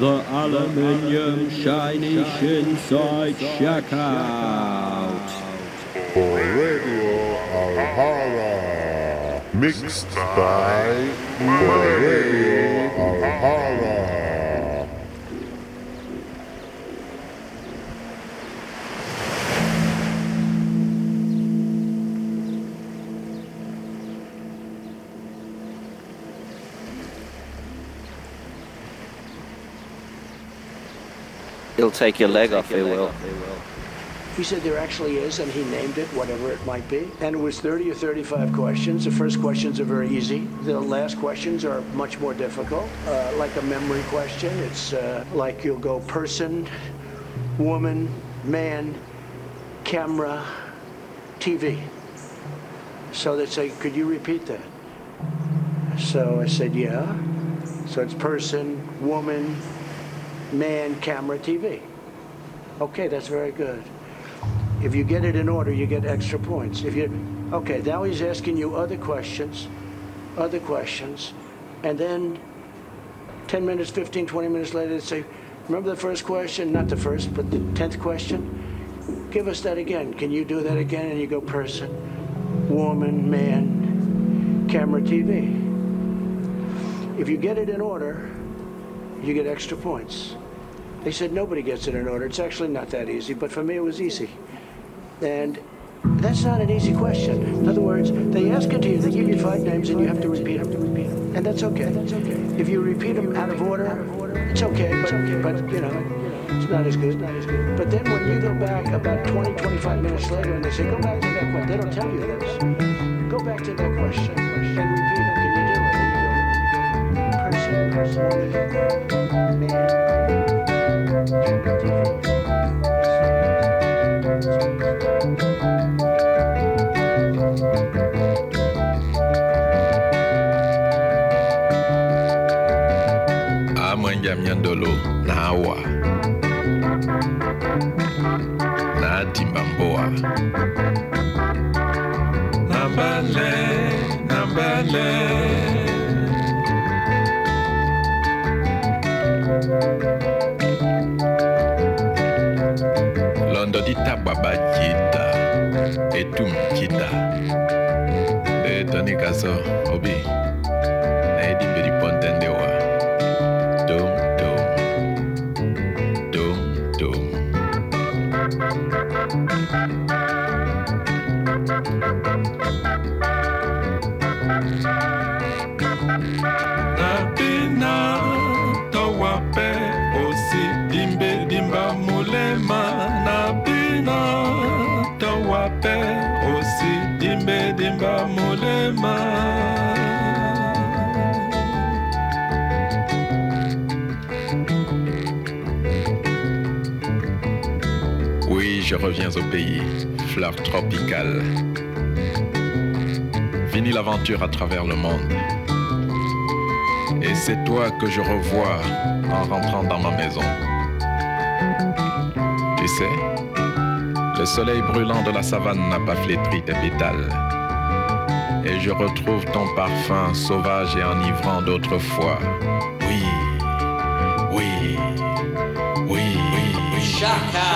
The aluminium shiny inside checkout. For Radio Alhara. Mixed by Radio Alhara. He'll take your leg off, he will. He said there actually is, and he named it, whatever it might be. And it was 30 or 35 questions. The first questions are very easy. The last questions are much more difficult, uh, like a memory question. It's uh, like you'll go person, woman, man, camera, TV. So they say, could you repeat that? So I said, yeah. So it's person, woman, man, camera, TV. Okay, that's very good. If you get it in order, you get extra points. If you, okay, now he's asking you other questions, other questions, and then 10 minutes, 15, 20 minutes later, they say, remember the first question? Not the first, but the 10th question? Give us that again. Can you do that again? And you go person, woman, man, camera, TV. If you get it in order, you get extra points. They said nobody gets it in order. It's actually not that easy, but for me it was easy. And that's not an easy question. In other words, they ask it to you, they give you five names, and you have to repeat them. And that's okay. If you repeat them out of order, it's okay, but, but you know, it's not as good. But then when you go back about 20, 25 minutes later, and they say, go back to that question, they don't tell you this. Go back to that question and repeat it. Can you do it? Person, person, man, amwenja etum kita. E toni kaso je reviens au pays, fleur tropicale. Fini l'aventure à travers le monde. Et c'est toi que je revois en rentrant dans ma maison. Tu sais, le soleil brûlant de la savane n'a pas flétri tes pétales. Et je retrouve ton parfum sauvage et enivrant d'autrefois. Oui, oui, oui, oui, oui.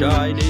Radio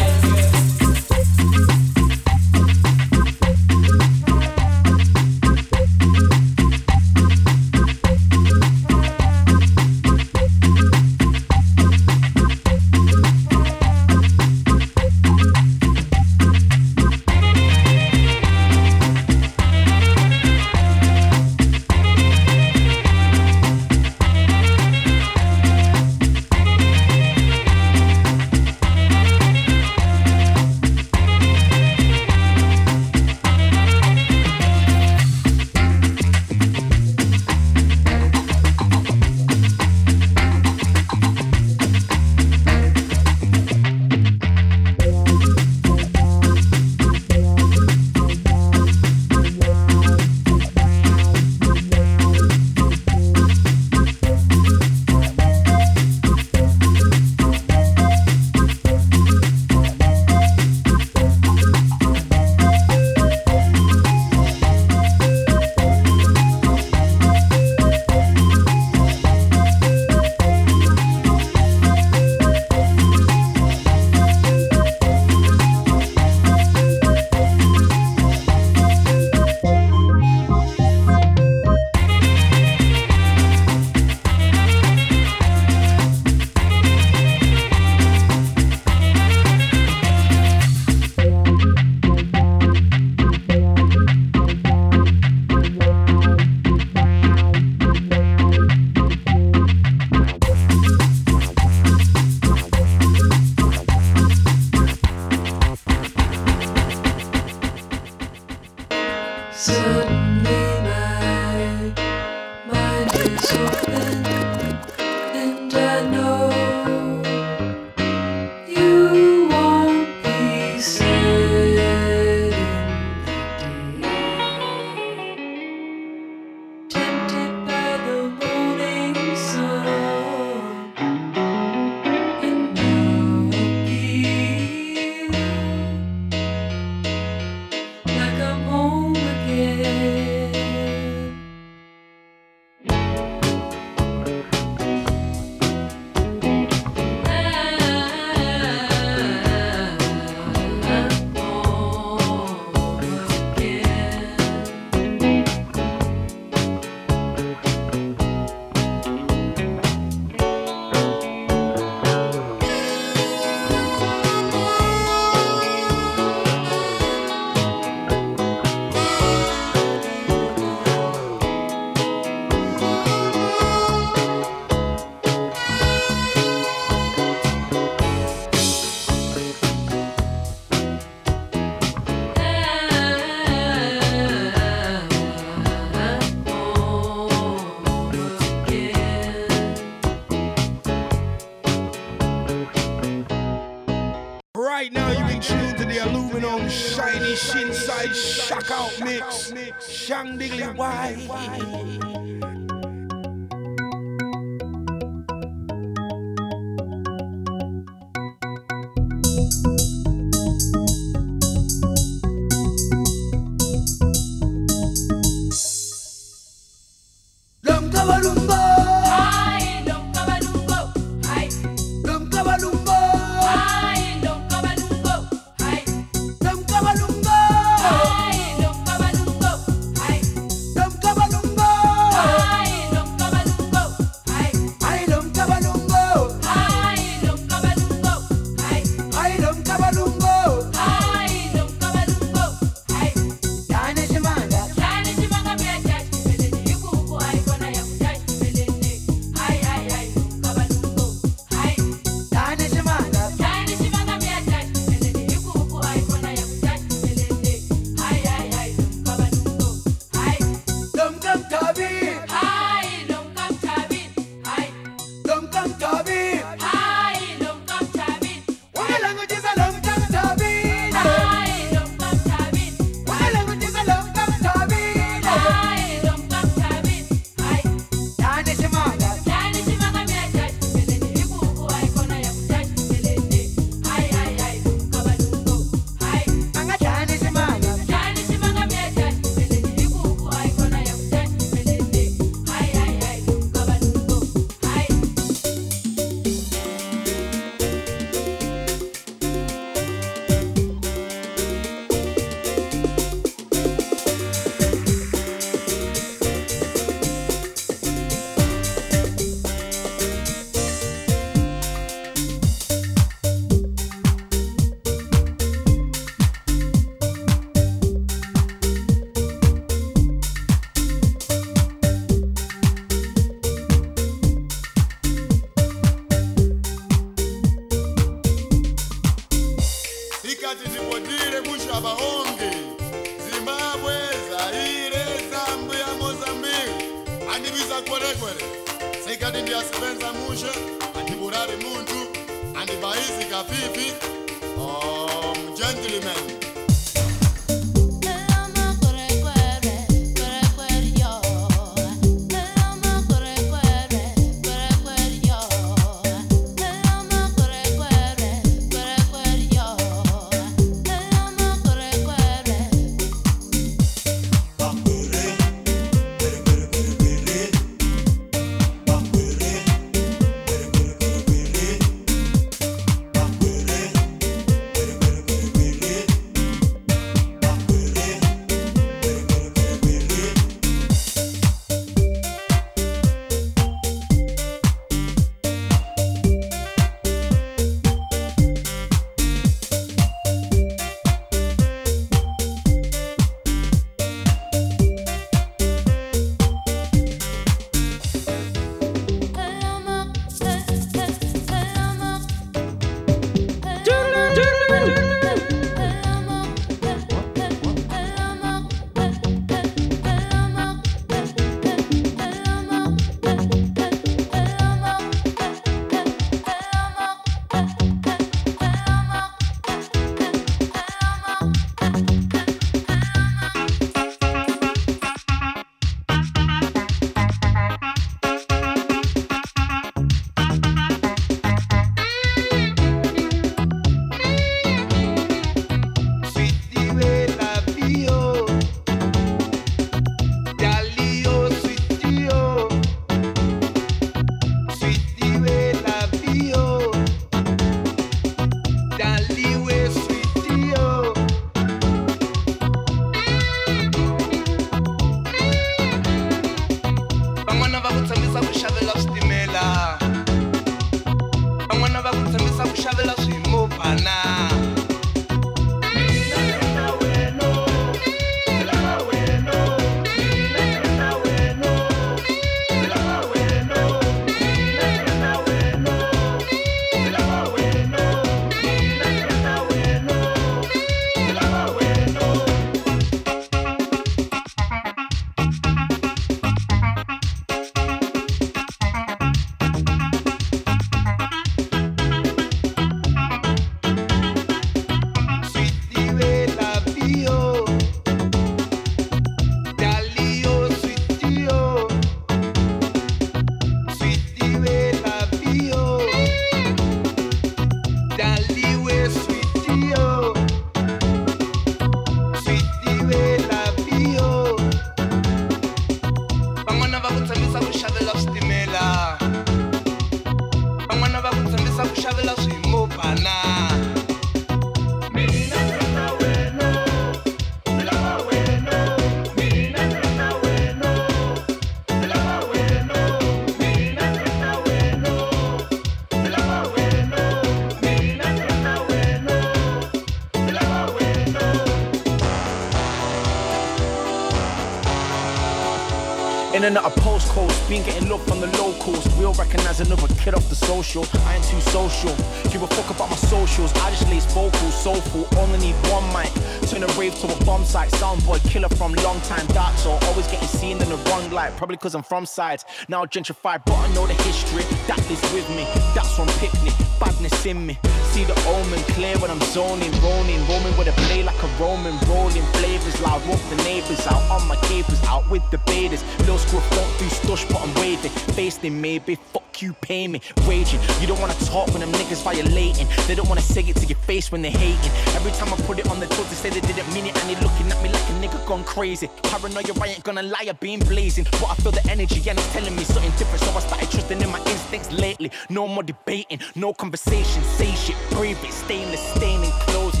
postcodes, been getting love from the locals. We'll recognize another kid off the social. I ain't too social. Give a fuck about my socials. I just lace vocals, soulful. Only need one mic. Turn a rave to a bomb site. Soundboy killer from long time dark soul. Always getting seen in the wrong light. Probably cause I'm from sides. Now gentrified, but I know the history. That is with me. That's from picnic. Badness in me. See the omen clear when I'm zoning, rolling, roaming with a play like a Roman, rolling flavors loud, rope the neighbors out on my capers, out with the baiters. Lil scruff don't do stush, but I'm waving, faced in maybe. Fuck you, pay me, raging. You don't wanna talk when them niggas violating. They don't wanna say it to your face when they're hating. Every time I put it on the talk, they say they didn't mean it, and they looking at me like a nigga gone crazy. Paranoia, I ain't gonna lie, I've been blazing, but I feel the energy and it's telling me something different, so I started trusting in my instincts lately. No more debating, no conversation, say shit, breathe it, stainless, staining clothes,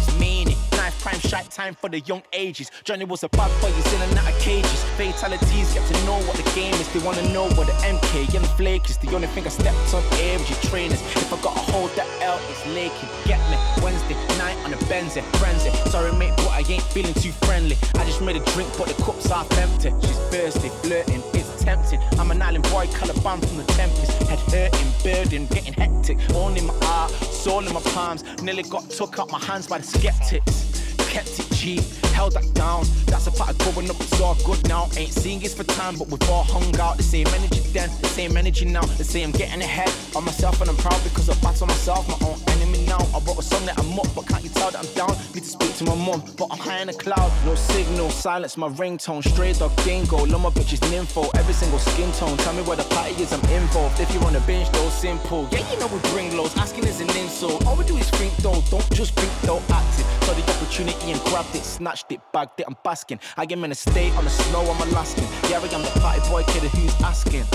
prime shite time for the young ages. Johnny was a bad boy, he's in and out of cages. Fatalities get to know what the game is. They wanna know what the MK and flake is. The only thing I stepped on AMG trainers. If I got a hold that L, it's laking. Get me Wednesday night on a Benzie, eh, frenzy. Eh. Sorry mate, but I ain't feeling too friendly. I just made a drink, but the cup's half empty. She's thirsty, flirting, it's tempting. I'm an island boy, Caliban from the Tempest. Head hurting, burden, getting hectic. Only my art, soul in my palms. Nearly got took out my hands by the skeptics. Kept it cheap, held that down. That's a part of growing up, it's all good now. Ain't seeing it's for time, but we've all hung out. The same energy then, the same energy now. The same getting ahead on myself, and I'm proud because I battle myself, my own enemy now. I wrote a song that I'm up, but can't you tell that I'm down? Need to speak to my mum, but I'm high in a cloud. No signal, silence my ringtone. Stray dog dingo, love my bitches nympho. Every single skin tone, tell me where the party is, I'm involved. If you on the bench, though, simple. Yeah, you know we bring lows, asking is an insult. All we do is think though, don't just think though, acting. Saw the opportunity and grabbed it, snatched it, bagged it, I'm basking. I am in a state on the snow, I'm Alaskan. Yeah, I am the party boy kid who's asking.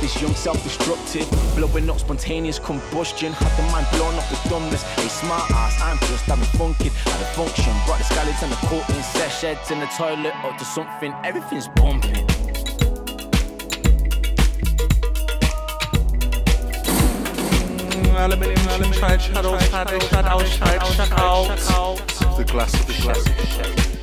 This young self-destructive, blowing up spontaneous combustion. Had the mind blown up with dumbness. A smart ass, I'm just having funkin' at a function. Brought the skeleton, the court in sesh heads in the toilet up to something. Everything's bumping. Aluminium, aluminium, tried, shadow, shadow, shadow, shadow, shadow. The glass of the glass.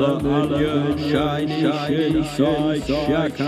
The aluminium shiny side shack